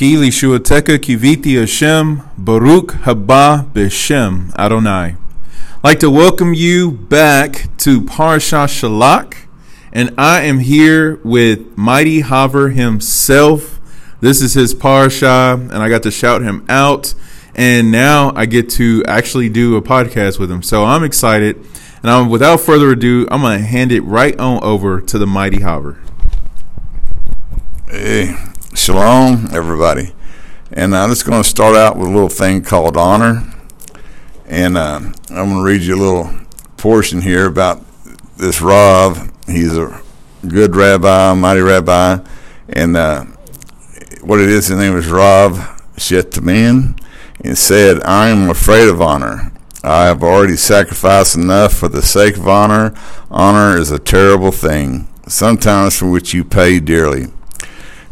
Ki lishuateka kiviti Hashem, Baruch haba b'Shem Adonai. I'd like to welcome you back to Parsha Shalak, and I am here with Mighty Haver himself. This is his Parsha, and I got to shout him out, and now I get to actually do a podcast with him. So I'm excited, and I'm, without further ado, I'm going to hand it right on over to the Mighty Haver. Hey, shalom, everybody. And I'm just going to start out with a little thing called honor. And uh, I'm going to read you a little portion here about this Rav. He's a good rabbi, mighty rabbi. And uh, what it is, his name is Rav Shteinman. And said, I am afraid of honor. I have already sacrificed enough for the sake of honor. Honor is a terrible thing, sometimes for which you pay dearly.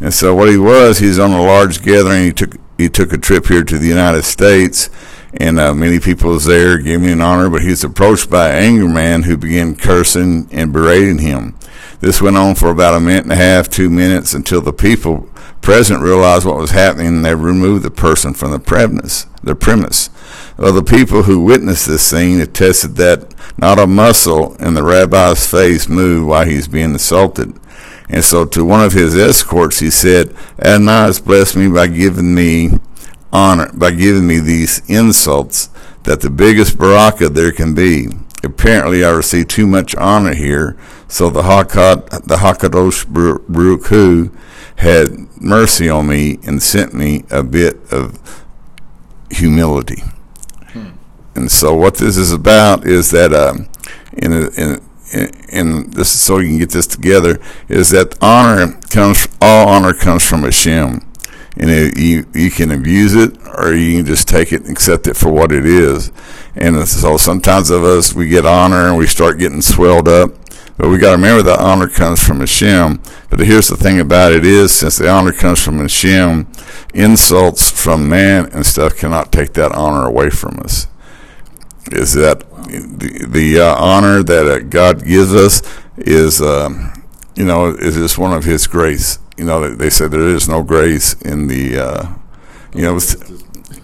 And so what he was, he's on a large gathering. He took he took a trip here to the United States, and uh, many people was there giving him honor. But he was approached by an angry man who began cursing and berating him. This went on for about a minute and a half, two minutes, until the people present realized what was happening, and they removed the person from the premise. The premise. Well, the people who witnessed this scene attested that not a muscle in the rabbi's face moved while he's being assaulted. And so to one of his escorts, he said, Adonai has blessed me by giving me honor, by giving me these insults that the biggest baraka there can be. Apparently, I receive too much honor here, so the Hakad, the Hakadosh Baruch Hu had mercy on me and sent me a bit of humility. Hmm. And so, what this is about is that um, in, a, in and this is so you can get this together is that honor comes all honor comes from Hashem and it, you you can abuse it or you can just take it and accept it for what it is. And so sometimes of us we get honor and we start getting swelled up. But we got to remember that honor comes from Hashem but here's the thing about it is since the honor comes from Hashem insults from man and stuff cannot take that honor away from us is that the the uh, honor that uh, God gives us is um, you know is just one of His grace. You know they said there is no grace in the uh, you know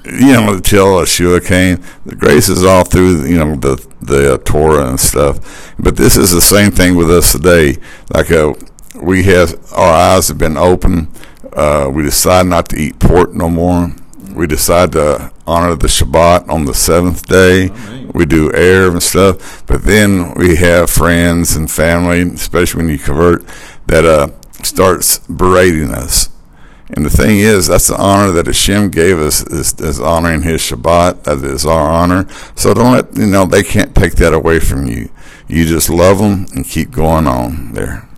you know until Yeshua came. The grace is all through you know the the uh, Torah and stuff. But this is the same thing with us today. Like uh, we have our eyes have been open. Uh, we decide not to eat pork no more we decide to honor the Shabbat on the seventh day. Oh, we do Erev and stuff, but then we have friends and family, especially when you convert, that uh, starts berating us. And the thing is, that's the honor that Hashem gave us is, is honoring His Shabbat. That is our honor. So don't let you know they can't take that away from you. You just love them and keep going on there.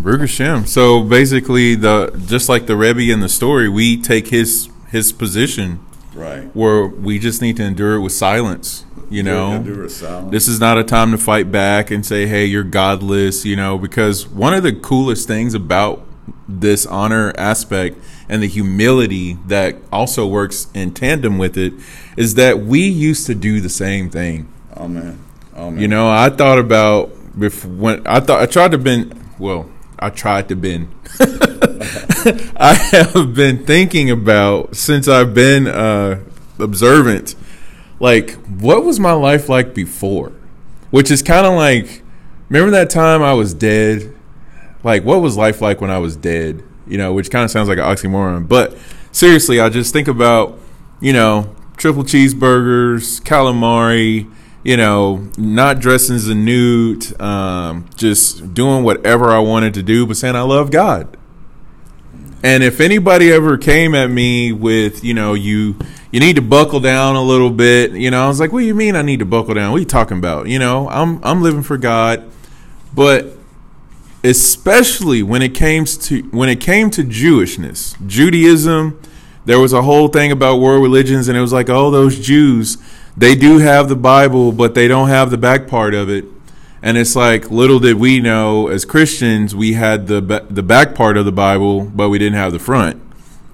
Baruch Hashem. So basically, the just like the Rebbe in the story, we take his his position, right? Where we just need to endure it with silence. You know, this is not a time to fight back and say, "Hey, you're godless." You know, because one of the coolest things about this honor aspect and the humility that also works in tandem with it is that we used to do the same thing. Oh man. Oh man. You know, I thought about before when I thought I tried to bend well I tried to bend. I have been thinking about since I've been uh, observant, like what was my life like before? Which is kind of like, remember that time I was dead? Like, what was life like when I was dead? You know, which kind of sounds like an oxymoron. But seriously, I just think about, you know, triple cheeseburgers, calamari, you know, not dressing as a newt, um, just doing whatever I wanted to do, but saying I love God. And if anybody ever came at me with, you know, you you need to buckle down a little bit, you know, I was like, what do you mean I need to buckle down? What are you talking about? You know, I'm I'm living for God. But especially when it came to when it came to Jewishness, Judaism, there was a whole thing about world religions, and it was like, oh, those Jews, they do have the Bible, but they don't have the back part of it. And it's like little did we know as Christians we had the the back part of the Bible, but we didn't have the front.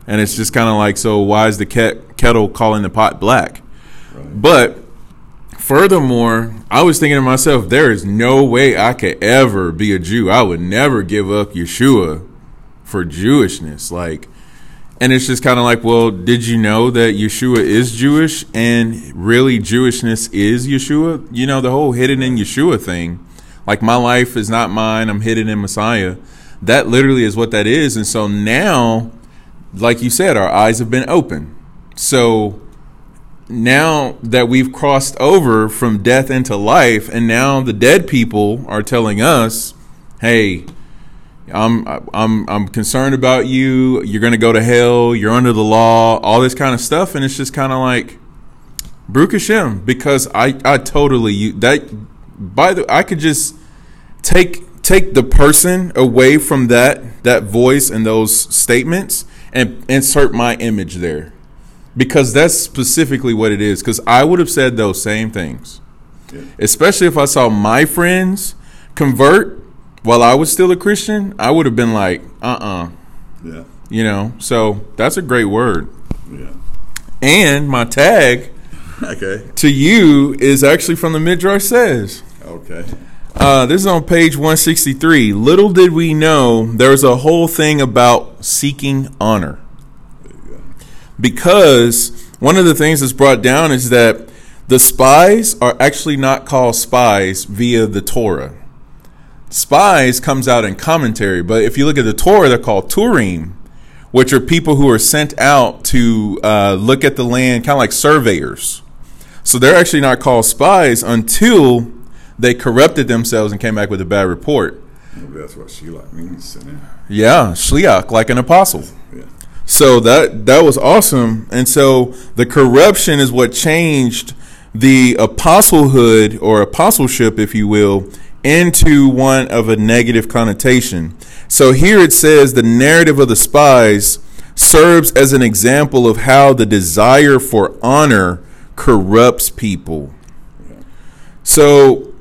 And it's just kind of like, so why is the kettle calling the pot black? Right. But furthermore, I was thinking to myself, there is no way I could ever be a Jew. I would never give up Yeshua for Jewishness. Like and it's just kind of like, well, did you know that Yeshua is Jewish and really Jewishness is Yeshua? You know, the whole hidden in Yeshua thing. Like, my life is not mine, I'm hidden in Messiah. That literally is what that is. And so now, like you said, our eyes have been open. So now that we've crossed over from death into life, and now the dead people are telling us, hey, I'm I'm I'm concerned about you. You're gonna go to hell. You're under the law. All this kind of stuff, and it's just kind of like Baruch Hashem, because I I totally you that by the I could just take take the person away from that that voice and those statements and insert my image there because that's specifically what it is because i would have said those same things yeah. especially if i saw my friends convert while I was still a Christian, I would have been like, uh uh-uh. uh Yeah. You know, so that's a great word. Yeah. And my tag okay. to you is actually from the Midrash Says. Okay. Uh, this is on page 163. Little did we know there's a whole thing about seeking honor. Because one of the things that's brought down is that the spies are actually not called spies via the Torah Spies comes out in commentary, but if you look at the Torah, they're called Turim, which are people who are sent out to uh, look at the land, kind of like surveyors. So they're actually not called spies until they corrupted themselves and came back with a bad report. Maybe that's what Shliach means. Yeah, Shliach, like an apostle. Yeah. So that that was awesome, and so the corruption is what changed the apostlehood or apostleship, if you will, into one of a negative connotation. So here it says the narrative of the spies serves as an example of how the desire for honor corrupts people. So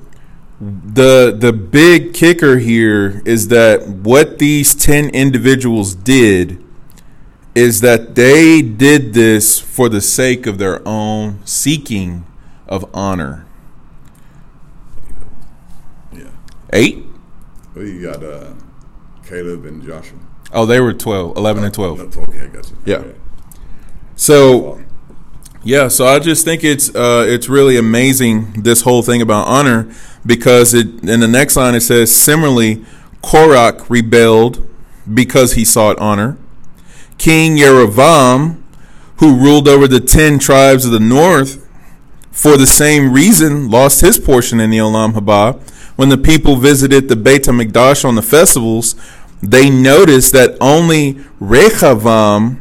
the the big kicker here is that what these 10 individuals did is that they did this for the sake of their own seeking of honor. Eight? Well, you got uh, Caleb and Joshua. Oh, they were 12, 11 and 12. Okay, I got you. Yeah. So, yeah, so I just think it's uh, it's really amazing this whole thing about honor because it in the next line it says similarly Korach rebelled because he sought honor. King Yerovam, who ruled over the ten tribes of the north, for the same reason lost his portion in the Olam Haba when the people visited the Beit HaMikdash on the festivals, they noticed that only Rehavam,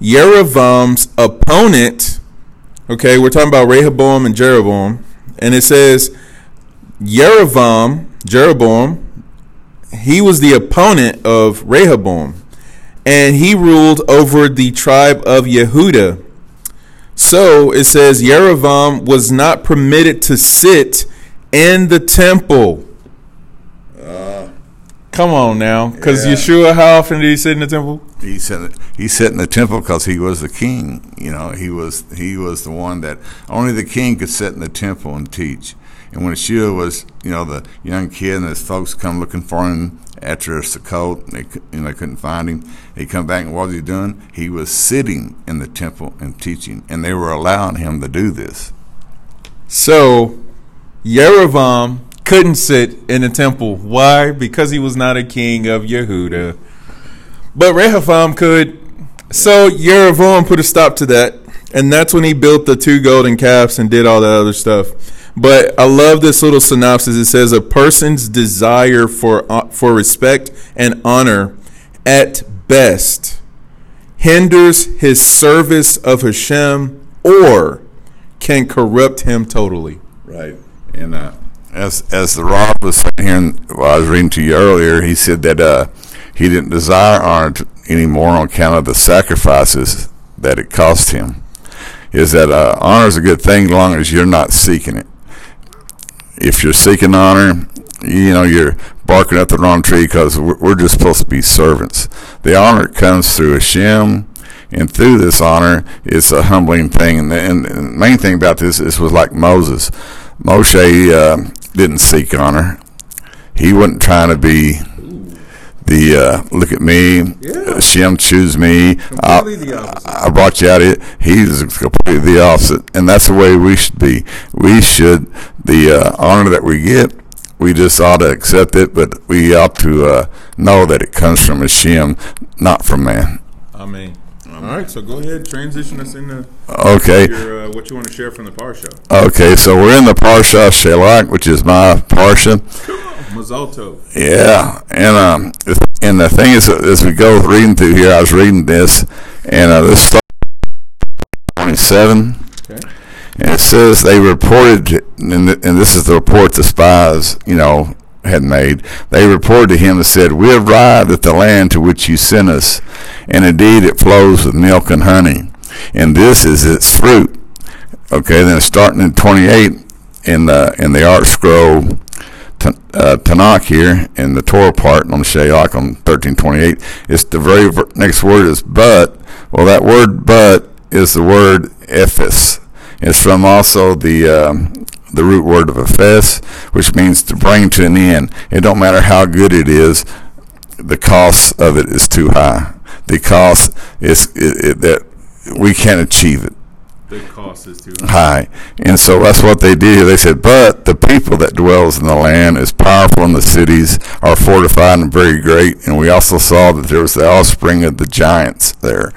Yeravam's opponent, okay, we're talking about Rehoboam and Jeroboam, and it says Yerovam, Jeroboam, he was the opponent of Rehoboam, and he ruled over the tribe of Yehuda. So it says Yerovam was not permitted to sit in the temple. Uh, Come on now, because yeah. Yeshua, how often did he sit in the temple? He said he sat in the temple because he was the king. You know, he was he was the one that only the king could sit in the temple and teach. And when Yeshua was, you know, the young kid and his folks come looking for him after Sukkot, they you know they couldn't find him. He come back and what was he doing? He was sitting in the temple and teaching, and they were allowing him to do this. So Yerovam couldn't sit in the temple. Why? Because he was not a king of Yehuda. But Rehoboam could. So Yerovam put a stop to that. And that's when he built the two golden calves and did all that other stuff. But I love this little synopsis. It says a person's desire for uh, for respect and honor at best hinders his service of Hashem or can corrupt him totally. Right. And uh, as as the Rav was saying here, and I was reading to you earlier, he said that uh, he didn't desire honor anymore on account of the sacrifices that it cost him. Is that uh, honor is a good thing as long as you're not seeking it. If you're seeking honor, you know you're barking at the wrong tree because we're, we're just supposed to be servants. The honor comes through Hashem and through this honor, it's a humbling thing. And the, and the main thing about this, this was like Moses. Moshe uh, didn't seek honor. He wasn't trying to be the uh, look at me, Yeah. Hashem choose me. I, Completely the opposite. I brought you out of it. He's completely the opposite, and that's the way we should be. We should the uh, honor that we get. We just ought to accept it, but we ought to uh, know that it comes from Hashem, not from man. Amen. All right, so go ahead, transition us into Okay. your uh, what you want to share from the parsha. Okay, so we're in the Parsha Shalach, which is my Parsha. Mazal Tov. Yeah, and um, and the thing is, as we go reading through here, I was reading this, and uh, this starts twenty-seven, Okay. and it says they reported, and, th- and this is the report the spies, you know, had made. They reported to him and said, "We have arrived at the land to which you sent us, and indeed it flows with milk and honey, and this is its fruit." Okay, then starting in twenty-eight in the in the ArtScroll uh, Tanakh here in the Torah part on Shayach on thirteen twenty eight. It's the very ver- next word is but. Well, that word but is the word ephes. It's from also the um, the root word of ephes, which means to bring to an end. It don't matter how good it is, the cost of it is too high. The cost is it, it, that we can't achieve it The cost is too high. And so that's what they did. They said, but the people that dwells in the land is powerful and the cities are fortified and very great. And we also saw that there was the offspring of the giants there.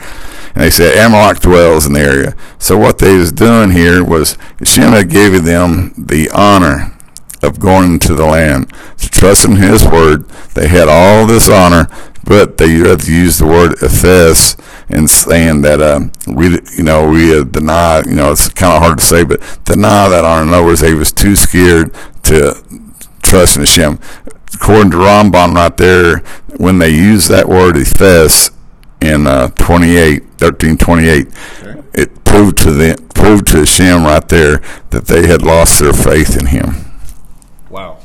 And they said Amalek dwells in the area. So what they was doing here was Shema gave them the honor of going into the land to trust in his word. They had all this honor, but they had to use the word Ephes and saying that um, we, you know, we uh, deny, you know, it's kind of hard to say, but deny that honor. In other words, they was too scared to trust in Hashem. According to Ramban right there, when they use that word Ephes in uh, 28, 13, 28, Okay. it proved to them, proved to Hashem right there that they had lost their faith in Him. Wow.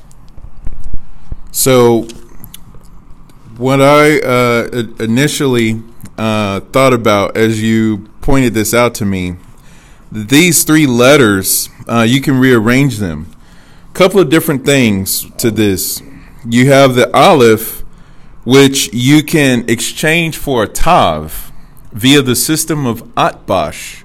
So, what I uh, initially uh, thought about as you pointed this out to me, these three letters, uh, you can rearrange them. A Couple of different things to this. You have the aleph, which you can exchange for a tav via the system of atbash.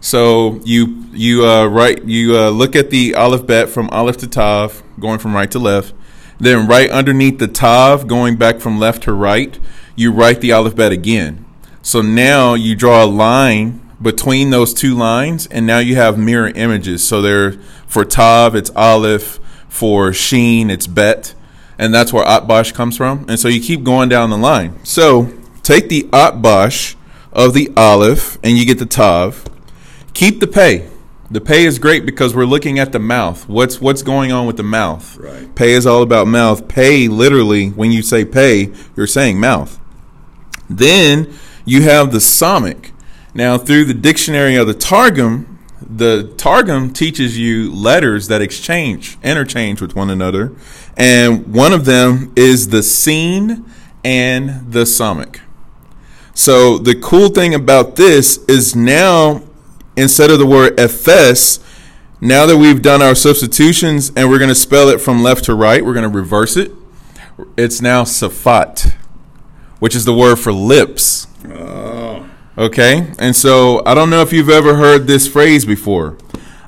So you you uh, you uh, look at the aleph bet from aleph to tav, going from right to left. Then right underneath the tav, going back from left to right, you write the aleph bet again. So now you draw a line between those two lines, and now you have mirror images. So there for tav it's aleph, for sheen it's bet, and that's where atbash comes from. And so you keep going down the line. So take the atbash of the aleph, and you get the tav keep the pay. The pay is great because we're looking at the mouth. What's what's going on with the mouth? Right. Pay is all about mouth. Pay literally when you say pay, you're saying mouth. Then you have the samic. Now through the dictionary of the Targum, the Targum teaches you letters that exchange, interchange with one another, and one of them is the seen and the samic. So the cool thing about this is now instead of the word ephes, now that we've done our substitutions and we're going to spell it from left to right, we're going to reverse it. It's now safat, which is the word for lips. Oh. Okay, and so I don't know if you've ever heard this phrase before.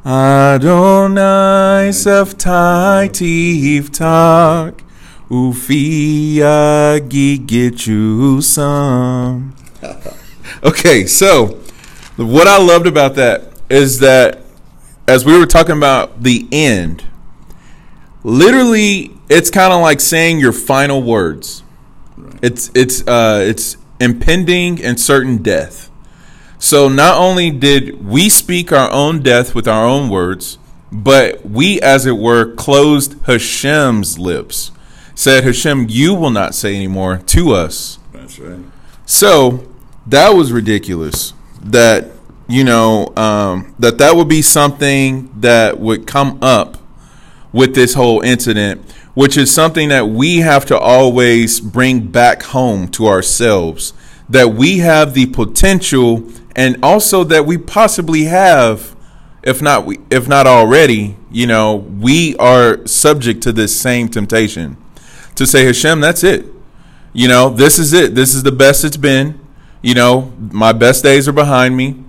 Adonai seftai tivtak ufia you some. Okay, so what I loved about that is that as we were talking about the end, literally it's kind of like saying your final words. It's it's uh it's impending and certain death. So not only did we speak our own death with our own words, but we as it were closed Hashem's lips. Said Hashem, you will not say anymore to us. That's right. So that was ridiculous. That you know um, that that would be something that would come up with this whole incident, which is something that we have to always bring back home to ourselves. That we have the potential, and also that we possibly have, if not we, if not already, you know, we are subject to this same temptation to say, Hashem, that's it you know, this is it. This is the best it's been. You know, my best days are behind me.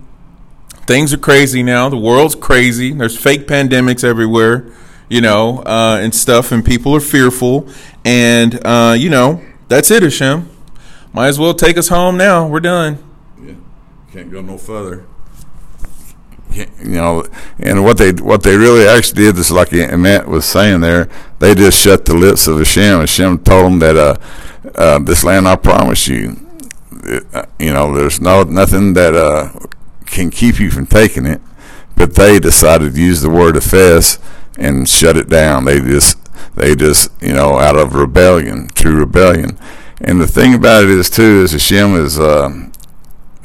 Things are crazy now. The world's crazy. There's fake pandemics everywhere, you know, uh, and stuff, and people are fearful. And, uh, you know, that's it, Hashem. Might as well take us home now. We're done. Yeah, can't go no further. You know, and what they what they really actually did is like Matt was saying there. They just shut the lips of Hashem. Hashem told them that uh, uh, this land I promise you, uh, you know, there's no nothing that uh, can keep you from taking it. But they decided to use the word "efes" and shut it down. They just they just you know out of rebellion, true rebellion. And the thing about it is too is Hashem is, uh,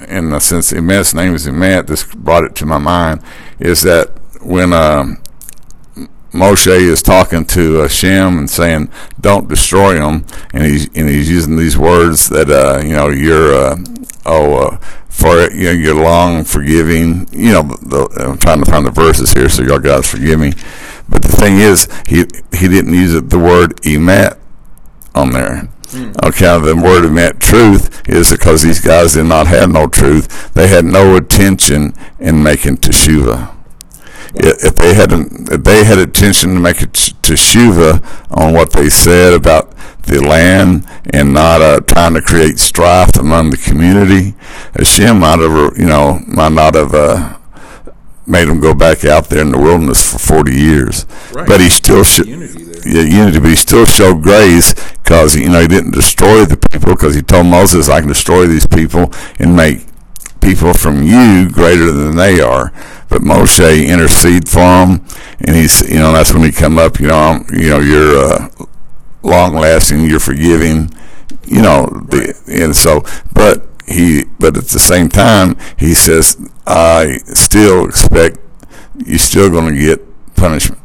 and since Emet's name is Emet, this brought it to my mind, is that when um, Moshe is talking to Hashem and saying, "Don't destroy them," and he's and he's using these words that uh, you know you're uh, oh uh, for you know you're long forgiving. You know, the, I'm trying to find the verses here, so y'all guys forgive me. But the thing is, he he didn't use the word emet on there. Mm. Okay, the word of meant truth is because these guys did not have no truth. They had no intention in making teshuva. If they had if they had intention to make a teshuva on what they said about the land and not uh, trying to create strife among the community, Hashem might have you know might not have uh, made them go back out there in the wilderness for forty years. Right. But he still should yeah, unity, but he still showed grace because you know he didn't destroy the people because he told Moses, "I can destroy these people and make people from you greater than they are." But Moshe intercede for them, and he's you know that's when he come up. You know, you know you're uh, long lasting, you're forgiving. You know, the, and so, but he, but at the same time, he says, I still expect you're still going to get punishment.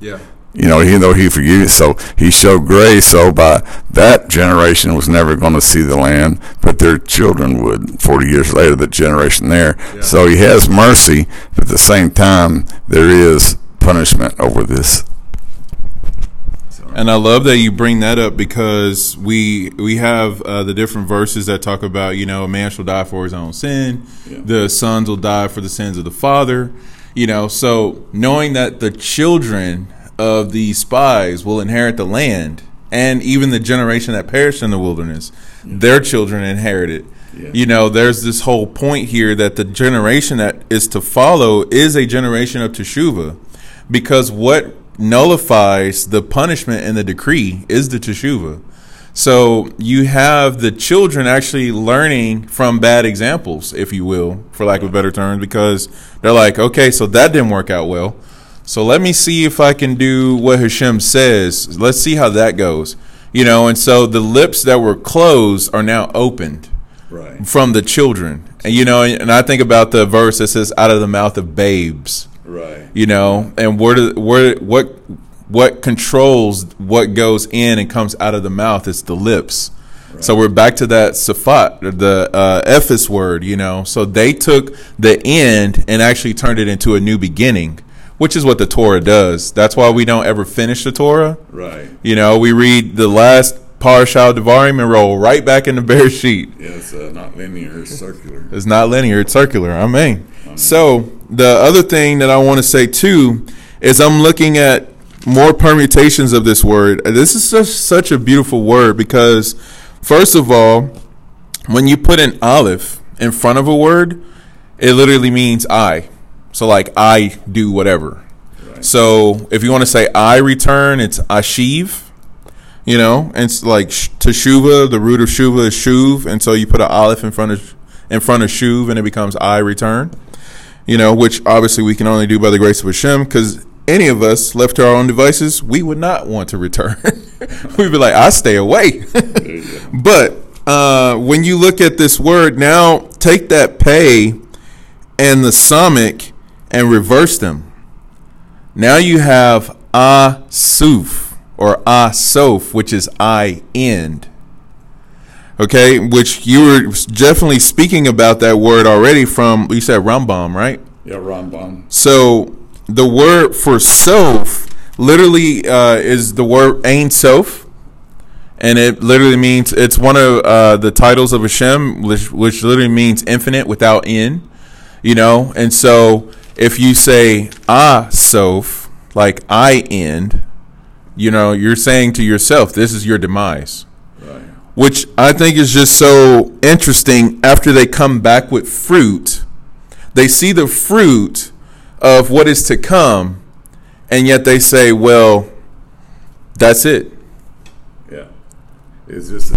Yeah you know, even though he forgave, so he showed grace. So by that generation was never going to see the land, but their children would. Forty years later, the generation there. Yeah. So he has mercy, but at the same time, there is punishment over this. And I love that you bring that up because we we have uh, the different verses that talk about you know a man shall die for his own sin, yeah. the sons will die for the sins of the father, you know. So knowing that the children of the spies will inherit the land, and even the generation that perished in the wilderness, their children inherit it. Yeah. You know, there's this whole point here that the generation that is to follow is a generation of teshuva, because what nullifies the punishment and the decree is the teshuva. So you have the children actually learning from bad examples, if you will, for lack of a better terms, because they're like, okay, so that didn't work out well. So let me see if I can do what Hashem says. Let's see how that goes. You know, and so the lips that were closed are now opened right. from the children. And you know, and I think about the verse that says out of the mouth of babes. Right. You know, and where do, where what what controls what goes in and comes out of the mouth is the lips. Right. So we're back to that safat, the uh, ephes word, you know. So they took the end and actually turned it into a new beginning which is what the Torah does. That's why we don't ever finish the Torah. Right. You know, we read the last Parashah Devarim and roll right back in the Bereshit. Yeah, it's uh, not linear, it's circular. It's not linear, it's circular. I mean. So, the other thing that I want to say too is I'm looking at more permutations of this word. This is such, such a beautiful word because, first of all, when you put an aleph in front of a word, it literally means I. So like I do whatever. Right. So if you want to say I return, it's ashiv. You know, and it's like teshuva. The root of shuva is shuv, and so you put an aleph in front of in front of shuv, and it becomes I return. You know, which obviously we can only do by the grace of Hashem, because any of us left to our own devices, we would not want to return. We'd be like, I stay away. but uh, when you look at this word now, take that pay and the samik and reverse them. Now you have asuf or asof, which is I end. Okay, which you were definitely speaking about that word already from you said Rambam, right? Yeah, Rambam. So the word for sof literally uh, is the word ain Sof, and it literally means it's one of uh, the titles of Hashem, which, which literally means infinite without end. You know, and so if you say ah sof, like I end, you know, you're saying to yourself, this is your demise. Right. Which I think is just so interesting. After they come back with fruit, they see the fruit of what is to come, and yet they say, well, that's it. Yeah. It's just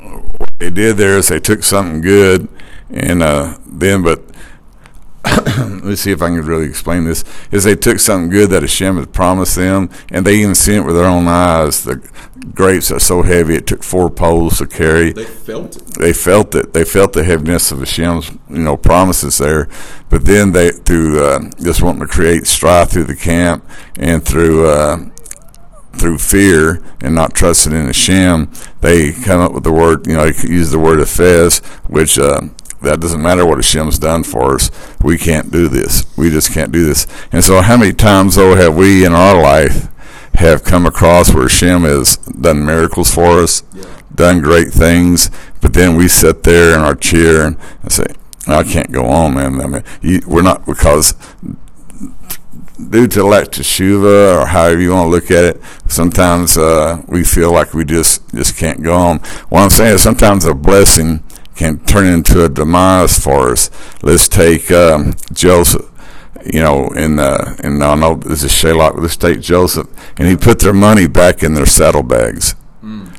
what they did there is they took something good and uh, then, but let's see if I can really explain this. Is they took something good that Hashem had promised them, and they even seen it with their own eyes. The grapes are so heavy; it took four poles to carry. They felt it. They felt it. They felt the heaviness of Hashem's, you know, promises there. But then they, through uh, just wanting to create strife through the camp and through uh, through fear and not trusting in Hashem, they come up with the word, you know, they use the word Ephes, which uh, that doesn't matter what Hashem's done for us. We can't do this. We just can't do this. And so, how many times though have we in our life have come across where Hashem has done miracles for us, Yeah. done great things, but then we sit there in our chair and, and say, "I can't go on, man." I mean, you, we're not because due to lack teshuva or however you want to look at it, sometimes uh, we feel like we just just can't go on. What I'm saying is sometimes a blessing can turn into a demise for us. Let's take um, Joseph. You know, in uh, and I know this is Shalach. Let's take Joseph, and he put their money back in their saddlebags,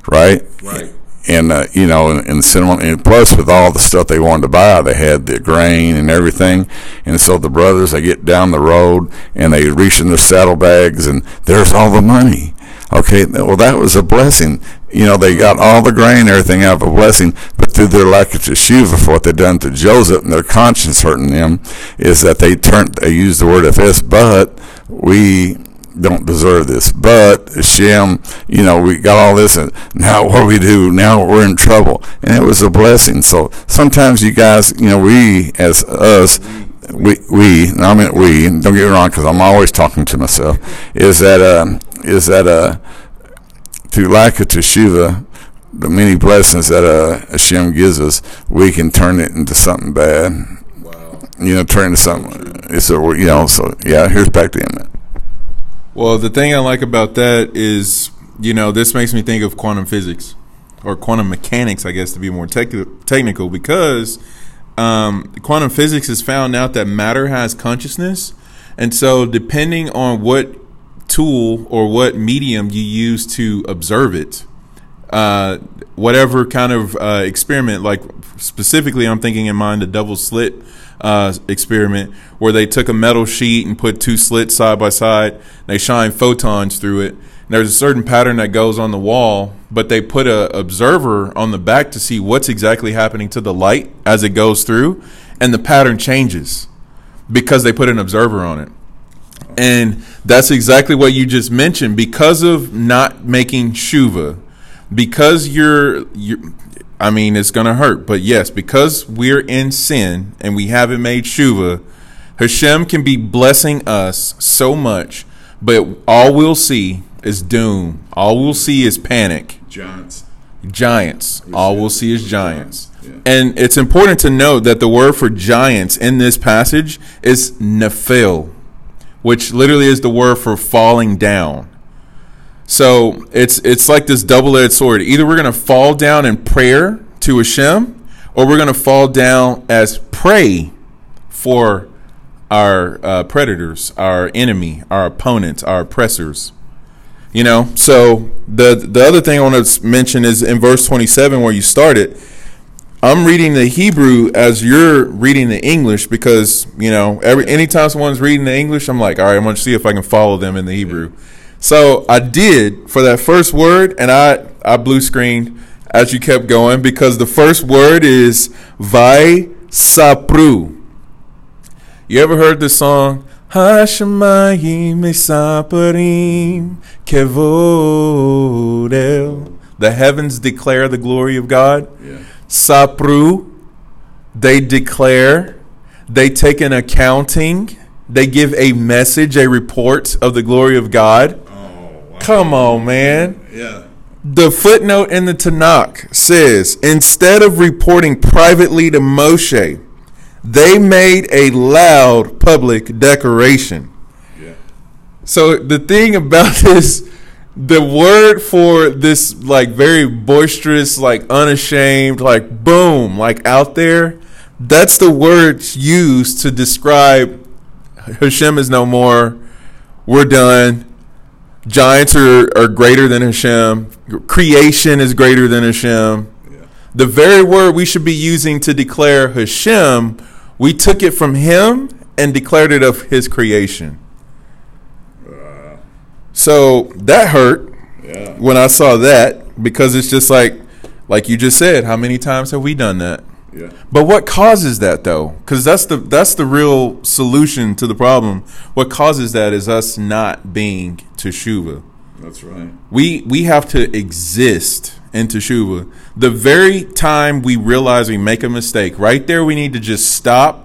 right? Right. and uh, you know, and, and cinnamon, and plus with all the stuff they wanted to buy, they had the grain and everything, and so the brothers they get down the road and they reach in their saddlebags, and there's all the money. Okay, well that was a blessing. You know, they got all the grain, everything out of a blessing, but through their lack of teshuva for what they done to Joseph and their conscience hurting them, is that they turned, they used the word ephes, but we don't deserve this. But Shem, you know, we got all this, and now what do we do? Now we're in trouble, and it was a blessing. So sometimes you guys, you know, we as us, we we, I mean we. Don't get me wrong, because I'm always talking to myself. Is that uh, is that uh, through lack of teshuva, the many blessings that uh, Hashem gives us, we can turn it into something bad. Wow. You know, turn it into something. It's a you know. So yeah, here's back to him. Well, the thing I like about that is, you know, this makes me think of quantum physics or quantum mechanics, I guess, to be more tech- technical, because um, quantum physics has found out that matter has consciousness. And so, depending on what tool or what medium you use to observe it, uh, whatever kind of uh, experiment, like specifically, I'm thinking in mind the double slit uh, experiment, where they took a metal sheet and put two slits side by side. They shine photons through it. And there's a certain pattern that goes on the wall, but they put a observer on the back to see what's exactly happening to the light as it goes through, and the pattern changes because they put an observer on it. And that's exactly what you just mentioned. Because of not making shuva, because you're, you're I mean, it's going to hurt. But yes, because we're in sin and we haven't made shuva, Hashem can be blessing us so much, but all we'll see is doom. All we'll see is panic. Giants. Giants. All we'll see is giants. Yeah. And it's important to note that the word for giants in this passage is nephil, which literally is the word for falling down. So it's it's like this double-edged sword. Either we're to fall down in prayer to Hashem, or we're to fall down as prey for our uh, predators, our enemy, our opponents, our oppressors. You know. So the the other thing I want to mention is in verse 27 where you started. I'm reading the Hebrew as you're reading the English because you know every anytime someone's reading the English, I'm like, all right, I'm going to see if I can follow them in the Hebrew. So I did for that first word, and I I blue screened as you kept going because the first word is vai sapru. You ever heard this song? Hashemayim mesaparim kevodel. The heavens declare the glory of God. Yeah. Sapru, they declare, they take an accounting, they give a message, a report of the glory of God. Oh, wow. Come on, man. Yeah. The footnote in the Tanakh says instead of reporting privately to Moshe, they made a loud public declaration. Yeah. So the thing about this, the word for this like very boisterous, like unashamed, like boom, like out there, that's the word used to describe Hashem is no more. We're done. Giants are, are greater than Hashem. Creation is greater than Hashem. Yeah. The very word we should be using to declare Hashem, we took it from him and declared it of his creation. So that hurt Yeah. when I saw that because it's just like, like you just said, how many times have we done that? Yeah. But what causes that though? Because that's the that's the real solution to the problem. What causes that is us not being teshuva. That's right. We we have to exist in teshuva. The very time we realize we make a mistake, right there, we need to just stop.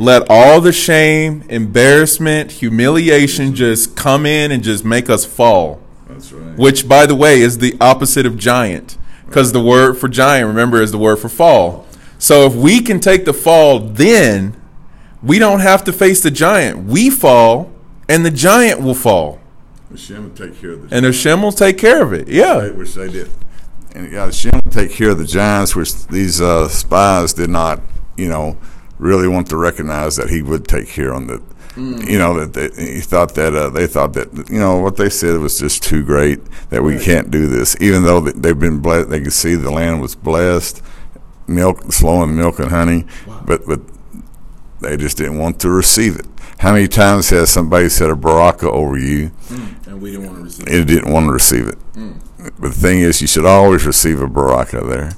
Let all the shame, embarrassment, humiliation just come in and just make us fall. That's right. Which, by the way, is the opposite of giant. Because the word for giant, remember, is the word for fall. So if we can take the fall, then we don't have to face the giant. We fall, and the giant will fall. Hashem will take care of the And Hashem will take care of it. Yeah. which they did. And yeah, Hashem would take care of the giants, which these uh, spies did not, you know, really want to recognize that he would take care on the. Mm. You know that they, he thought that uh, they thought that you know what they said was just too great that we can't do this, even though they- they've been blessed. They could see the land was blessed, milk flowing milk and honey, but but they just didn't want to receive it. How many times has somebody said a baraka over you mm, And we didn't want to receive it It didn't want to receive it. But the thing is, you should always receive a baraka there.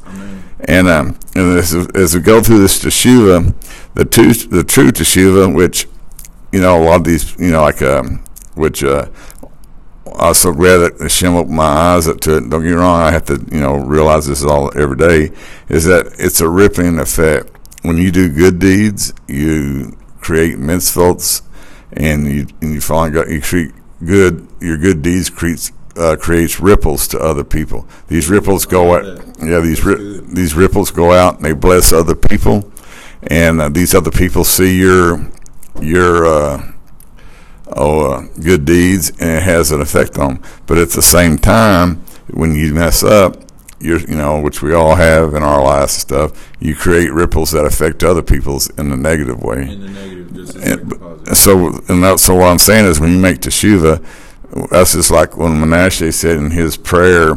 And um, and as, we go through this teshuva, the two, the true teshuva, which you know a lot of these, you know, like um, which uh, I was so glad that Hashem opened my eyes up to it. Don't get me wrong, I have to you know realize this all every day. Is that it's a rippling effect. When you do good deeds, you create mitzvot, and you and you find God, you create good. Your good deeds creates uh, creates ripples to other people. These ripples go out. Yeah, these ri- these ripples go out and they bless other people, and uh, these other people see your your uh, oh uh, good deeds, and it has an effect on. them. But at the same time, when you mess up, you're you know which we all have in our lives and stuff. You create ripples that affect other people's in a negative way. In the negative, And, so, and that's so what I'm saying is when you make teshuva, that's just like when Menashe said in his prayer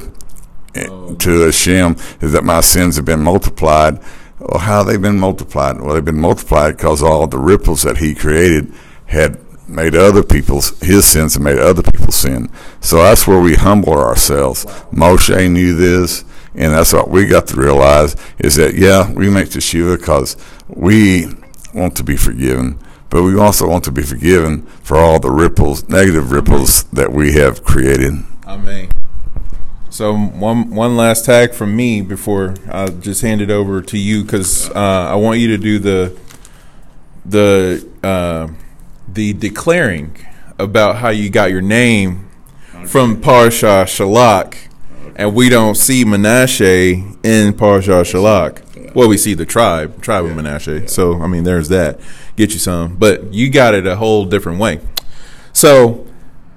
eh, to Hashem, is that my sins have been multiplied. Well, how have they been multiplied? Well, they've been multiplied because all the ripples that he created had made other people's his sins and made other people sin. So that's where we humble ourselves. Moshe knew this, and that's what we got to realize is that yeah, we make teshuva because we want to be forgiven, but we also want to be forgiven for all the ripples, negative ripples that we have created. Amen. So one one last tag from me before I just hand it over to you because uh, I want you to do the the uh, the declaring about how you got your name from Parsha Shalak, and we don't see Menashe in Parsha Shalak. Well, we see the tribe, tribe of Menashe. So I mean, there's that. Get you some, but you got it a whole different way. So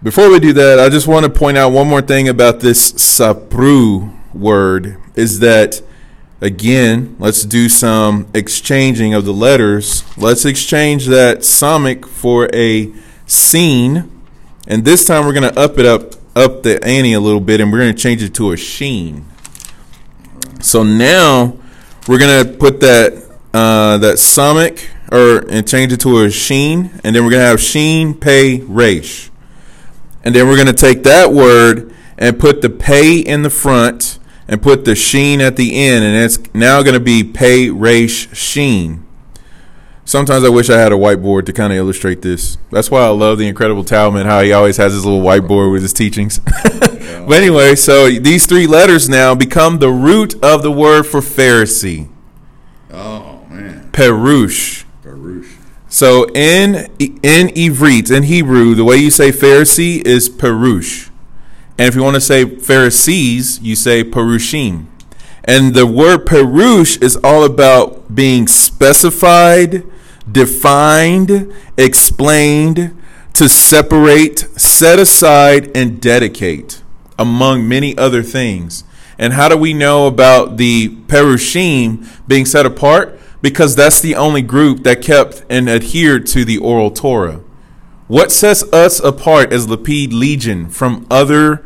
before we do that, I just want to point out one more thing about this sapru word is that again, let's do some exchanging of the letters. Let's exchange that samic for a scene. And this time we're going to up it up up the ante a little bit and we're going to change it to a sheen. So now we're to put that uh, that samic or and change it to a sheen and then we're to have sheen pay resh. And then we're to take that word and put the pay in the front and put the sheen at the end. And it's now to be pay, resh, sheen. Sometimes I wish I had a whiteboard to kind of illustrate this. That's why I love the Incredible Talman, how he always has his little whiteboard with his teachings. but anyway, so these three letters now become the root of the word for Pharisee, Oh man, perush. Perush. So in in Ivrit, in Hebrew, the way you say Pharisee is perush. And if you want to say Pharisees, you say Perushim. And the word Perush is all about being specified, defined, explained, to separate, set aside, and dedicate, among many other things. And how do we know about the Perushim being set apart? Because that's the only group that kept and adhered to the oral Torah. What sets us apart as Lapid Legion from other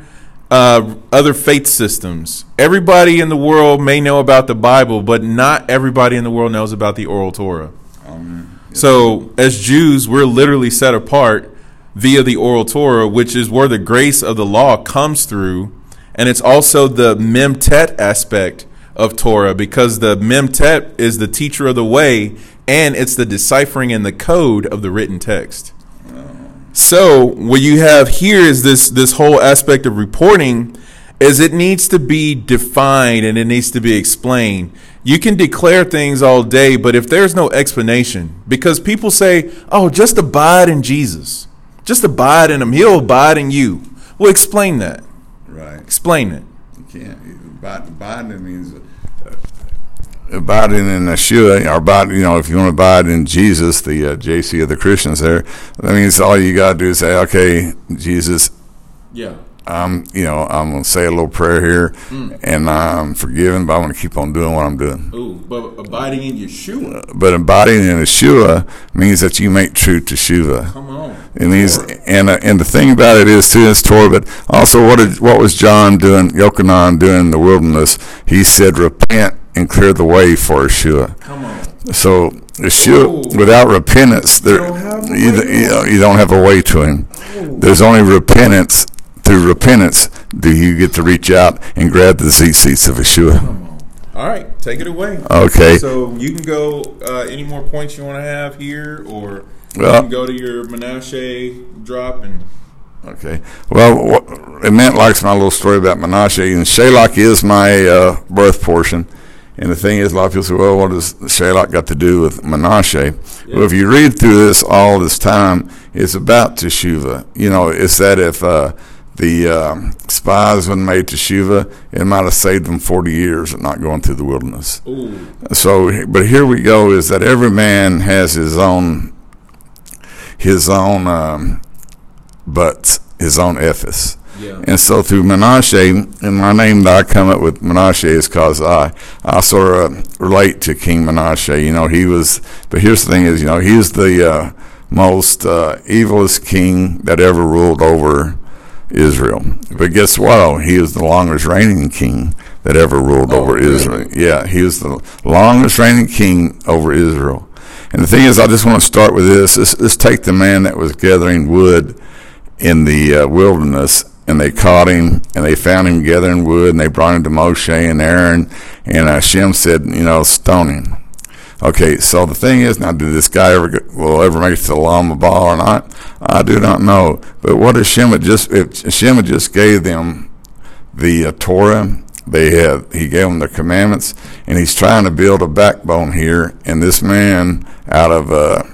uh, other faith systems? Everybody in the world may know about the Bible, but not everybody in the world knows about the oral Torah. Um, so, as Jews, we're literally set apart via the oral Torah, which is where the grace of the law comes through and it's also the memtet aspect of Torah because the memtet is the teacher of the way and it's the deciphering and the code of the written text. So what you have here is this this whole aspect of reporting is it needs to be defined and it needs to be explained. You can declare things all day, but if there's no explanation, because people say, "Oh, just abide in Jesus, just abide in Him; He'll abide in you." Well, explain that. Right. Explain it. You can't. Abiding means uh, abiding in Yeshua, or abide, you know, if you want to abide in Jesus, the uh, JC of the Christians there, that means all you got to do is say, okay, Jesus. Yeah. I'm, you know, I'm gonna say a little prayer here, mm. and I'm forgiven, but I want to keep on doing what I'm doing. Ooh, but abiding in Yeshua. Uh, but abiding in Yeshua means that you make true teshuva. Come on. It means, and uh, and the thing about it is too, it's Torah, but also what did what was John doing, Yochanan doing in the wilderness? He said, "Repent and clear the way for Yeshua." Come on. So Yeshua, without repentance, there you, you, you, don't have a way to Him. There's only repentance through repentance do you get to reach out and grab the tzitzits of Yeshua. All right, take it away. Okay. So you can go. Uh, any more points you want to have here, or well, you can go to your Menashe drop and. Okay. Well, what, it meant like my little story about Menashe, and Shelach is my uh, birth portion. And the thing is, a lot of people say, well, what does Shelach got to do with Menashe? Yeah. Well, if you read through this all this time, it's about Teshuvah. You know, it's that if uh, the uh, spies when made teshuva, it might have saved them 40 years of not going through the wilderness. Ooh. So, but here we go is that every man has his own, his own um, butts, his own ephes. Yeah. And so through Menashe, and my name that I come up with Menashe is because I, I sort of relate to King Menashe. You know, he was, but here's the thing is, you know, he was the uh, most uh, evilest king that ever ruled over Israel. But guess what? He is the longest reigning king that ever ruled oh, over really? Israel. Yeah, he was the longest reigning king over Israel. And the thing is, I just want to start with this. Let's, let's take the man that was gathering wood in the uh, wilderness, and they caught him, and they found him gathering wood, and they brought him to Moshe and Aaron, and Hashem said, you know, stone him. Okay, so the thing is, now, did this guy ever get, will ever make it to Ball or not? I do not know. But what if Shema just if Shema just gave them the uh, Torah, they had he gave them the commandments, and he's trying to build a backbone here, and this man out of uh,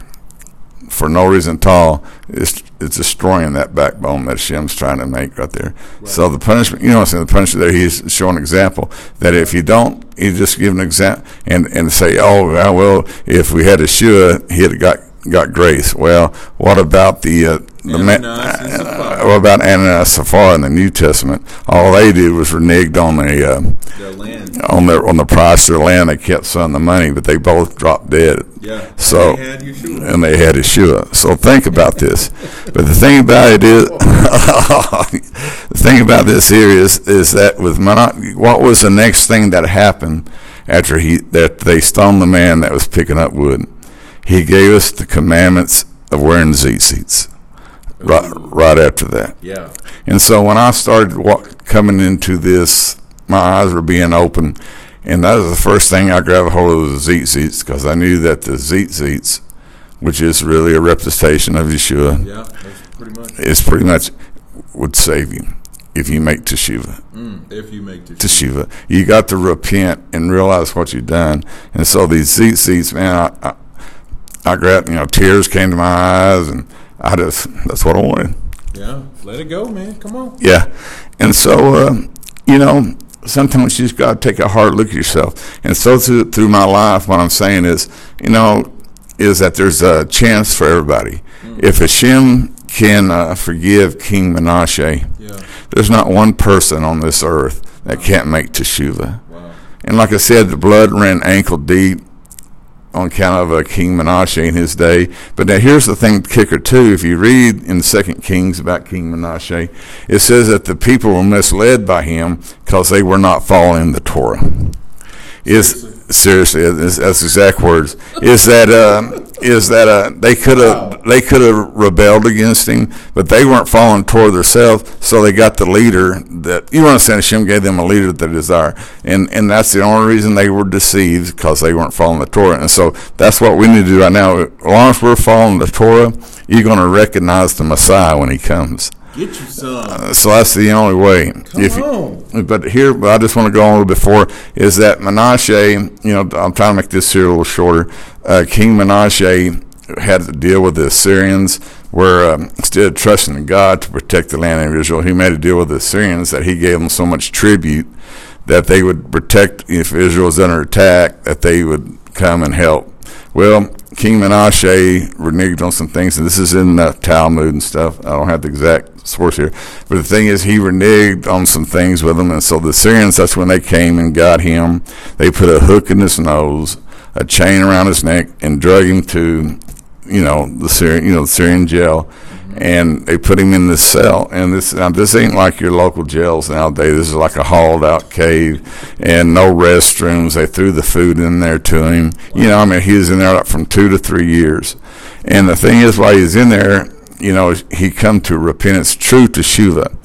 for no reason at all is it's destroying that backbone that Shem's trying to make right there. Right. So the punishment, you know, what's in the punishment there. He's showing an example that if you don't, you just give an example and and say, oh well, if we had a Yeshua, he had got got grace. Well, what about the uh, the man, uh, what about Ananias and Sapphira in the New Testament? All they did was reneged on the uh, on their on the price of their land. They kept some of the money, but they both dropped dead. Yeah. So they and they had Yeshua. So think about this. but the thing about it is, the thing about this here is is that with what was the next thing that happened after he that they stoned the man that was picking up wood? he gave us the commandments of wearing tzitzits right, right after that. Yeah. And so when I started walk, coming into this, my eyes were being open, and that was the first thing I grabbed a hold of the tzitzits because I knew that the tzitzits, which is really a representation of Yeshua, yeah, pretty much. it's pretty much would save you if you make teshuva. Mm, if you make teshuva. teshuva. You got to repent and realize what you've done. And so these tzitzits, man, I, I I grabbed, you know, tears came to my eyes, and I just, that's what I wanted. Yeah, let it go, man. Come on. Yeah, and so uh, you know, sometimes you just got to take a hard look at yourself. And so through, through my life, what I'm saying is, you know, is that there's a chance for everybody. Mm. If Hashem can uh, forgive King Menashe, yeah. there's not one person on this earth that can't make teshuva. Wow. And like I said, the blood ran ankle deep on account of uh, King Menashe in his day. But now here's the thing, kicker too. If you read in Second Kings about King Menashe, it says that the people were misled by him because they were not following the Torah. Is seriously, that's exact words. Is that uh, is that uh, they could have they could have rebelled against him, but they weren't following Torah themselves, so they got the leader that you understand. Hashem gave them a leader that they desire, and and that's the only reason they were deceived because they weren't following the Torah. And so that's what we need to do right now. As long as we're following the Torah, you're going to recognize the Messiah when he comes. Get you some. Uh, so that's the only way. Come if on. But here, but I just want to go on a little before is that Menashe. You know, I'm trying to make this here a little shorter. Uh, King Menashe had to deal with the Assyrians, where um, instead of trusting in God to protect the land of Israel, he made a deal with the Assyrians that he gave them so much tribute that they would protect if Israel was under attack, that they would come and help. Well, King Menashe reneged on some things, and this is in the Talmud and stuff. I don't have the exact source here. But the thing is, he reneged on some things with them, and so the Syrians, that's when they came and got him. They put a hook in his nose, a chain around his neck, and drug him to, you know, the Syrian, you know, the Syrian jail. And they put him in this cell, and this now this ain't like your local jails nowadays. This is like a hauled out cave, and no restrooms. They threw the food in there to him. You know, I mean, he was in there like from two to three years. And the thing is, while he's in there, you know, he come to repentance, true teshuva.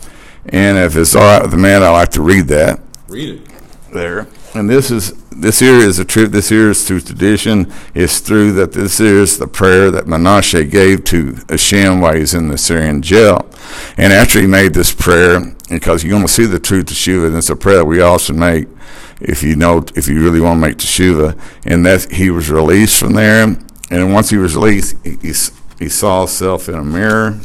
And if it's all right with the man, I like to read that. Read it. There. And this is this here is the truth. This here is through tradition. It's through that this is the prayer that Menashe gave to Hashem while he's in the Syrian jail. And after he made this prayer, because you're going to see the truth teshuva, and it's a prayer we all should make if you know if you really want to make teshuva. And that he was released from there. And once he was released, he, he saw himself in a mirror.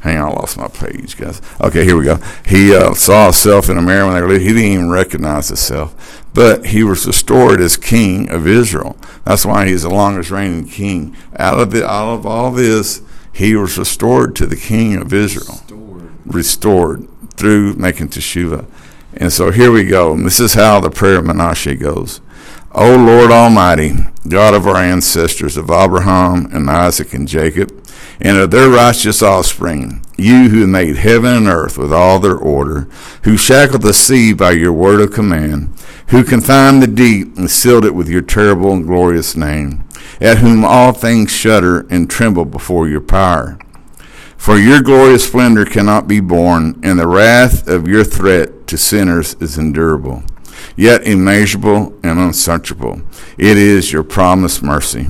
Hang on, I lost my page, guys. Okay, here we go. He uh, saw himself in a mirror when they were He didn't even recognize himself, but he was restored as king of Israel. That's why he's the longest reigning king. Out of it, out of all this, he was restored to the king of Israel. Restored, restored through making teshuvah. And so here we go. And this is how the prayer of Menashe goes. O Lord Almighty, God of our ancestors, of Abraham and Isaac and Jacob, and of their righteous offspring, you who made heaven and earth with all their order, who shackled the sea by your word of command, who confined the deep and sealed it with your terrible and glorious name, at whom all things shudder and tremble before your power. For your glorious splendor cannot be borne, and the wrath of your threat to sinners is endurable yet immeasurable and unsearchable. It is your promised mercy.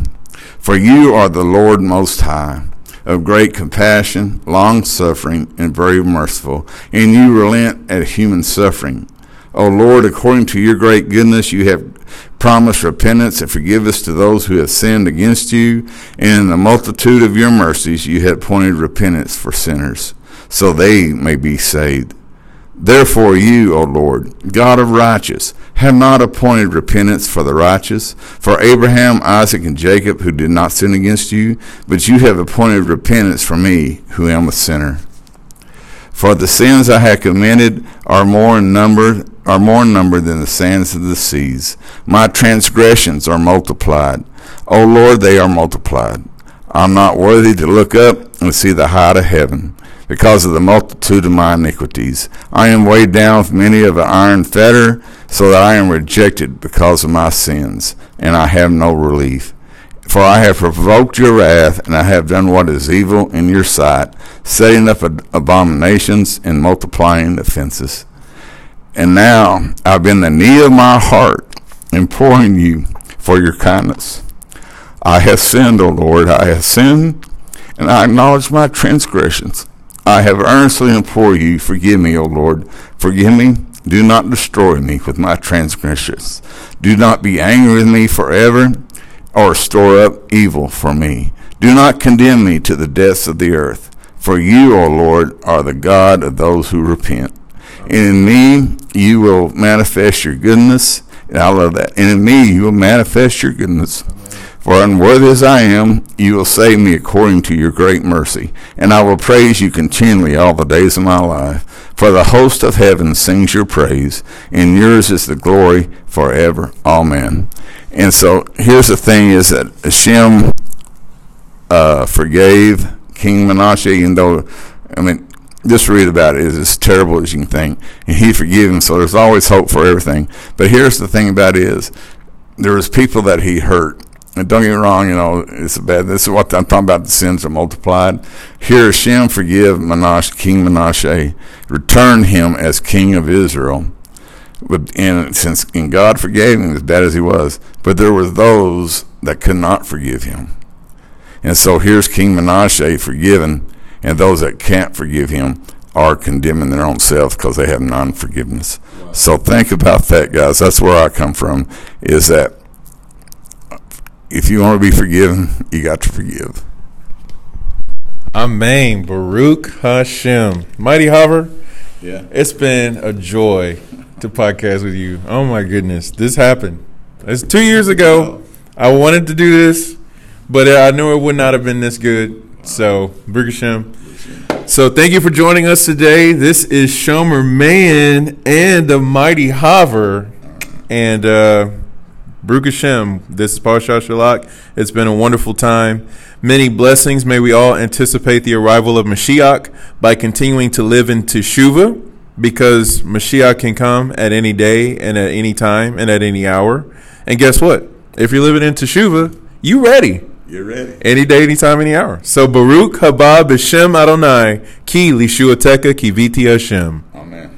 For you are the Lord Most High, of great compassion, long suffering, and very merciful, and you relent at human suffering. O Lord, according to your great goodness, you have promised repentance and forgiveness to those who have sinned against you, and in the multitude of your mercies you have appointed repentance for sinners, so they may be saved. Therefore, you, O Lord, God of righteous, have not appointed repentance for the righteous, for Abraham, Isaac, and Jacob, who did not sin against you, but you have appointed repentance for me, who am a sinner. For the sins I have committed are more in number are more in number than the sands of the seas. My transgressions are multiplied. O Lord, they are multiplied. I'm not worthy to look up and see the height of heaven because of the multitude of my iniquities. I am weighed down with many of an iron fetter, so that I am rejected because of my sins, and I have no relief. For I have provoked your wrath, and I have done what is evil in your sight, setting up abominations and multiplying offenses. And now I've been the knee of my heart, imploring you for your kindness. I have sinned, O Lord, I have sinned, and I acknowledge my transgressions. I have earnestly implored you, forgive me, O Lord. Forgive me. Do not destroy me with my transgressions. Do not be angry with me forever, or store up evil for me. Do not condemn me to the depths of the earth. For you, O Lord, are the God of those who repent. And in me you will manifest your goodness. And I love that. And in me you will manifest your goodness. For unworthy as I am, you will save me according to your great mercy. And I will praise you continually all the days of my life. For the host of heaven sings your praise, and yours is the glory forever. Amen. And so here's the thing is that Hashem uh, forgave King Manasseh, even though, I mean, just read about it. It's as terrible as you can think. And he forgave him, so there's always hope for everything. But here's the thing about it is, there was people that he hurt. And don't get me wrong, you know, it's a bad. This is what I'm talking about. The sins are multiplied. Here, Hashem forgive Manasseh, King Manasseh, return him as king of Israel. But and since and God forgave him as bad as he was, but there were those that could not forgive him. And so here's King Manasseh forgiven, and those that can't forgive him are condemning their own self because they have non-forgiveness. Wow. So think about that, guys. That's where I come from. Is that if you want to be forgiven, you got to forgive. Amen. Baruch Hashem. Mighty Hover. Yeah. It's been a joy to podcast with you. Oh my goodness. This happened. It's two years ago. I wanted to do this, but I knew it would not have been this good. So, Baruch Hashem. So, thank you for joining us today. This is Shomer Man and the Mighty Hover. And, uh, Baruch Hashem, this is Parashat Shalach. It's been a wonderful time. Many blessings. May we all anticipate the arrival of Mashiach by continuing to live in Teshuvah, because Mashiach can come at any day and at any time and at any hour. And guess what? If you're living in Teshuvah, you ready. You're ready. Any day, any time, any hour. So Baruch haba b'shem Adonai ki lishuateka ki viti Hashem.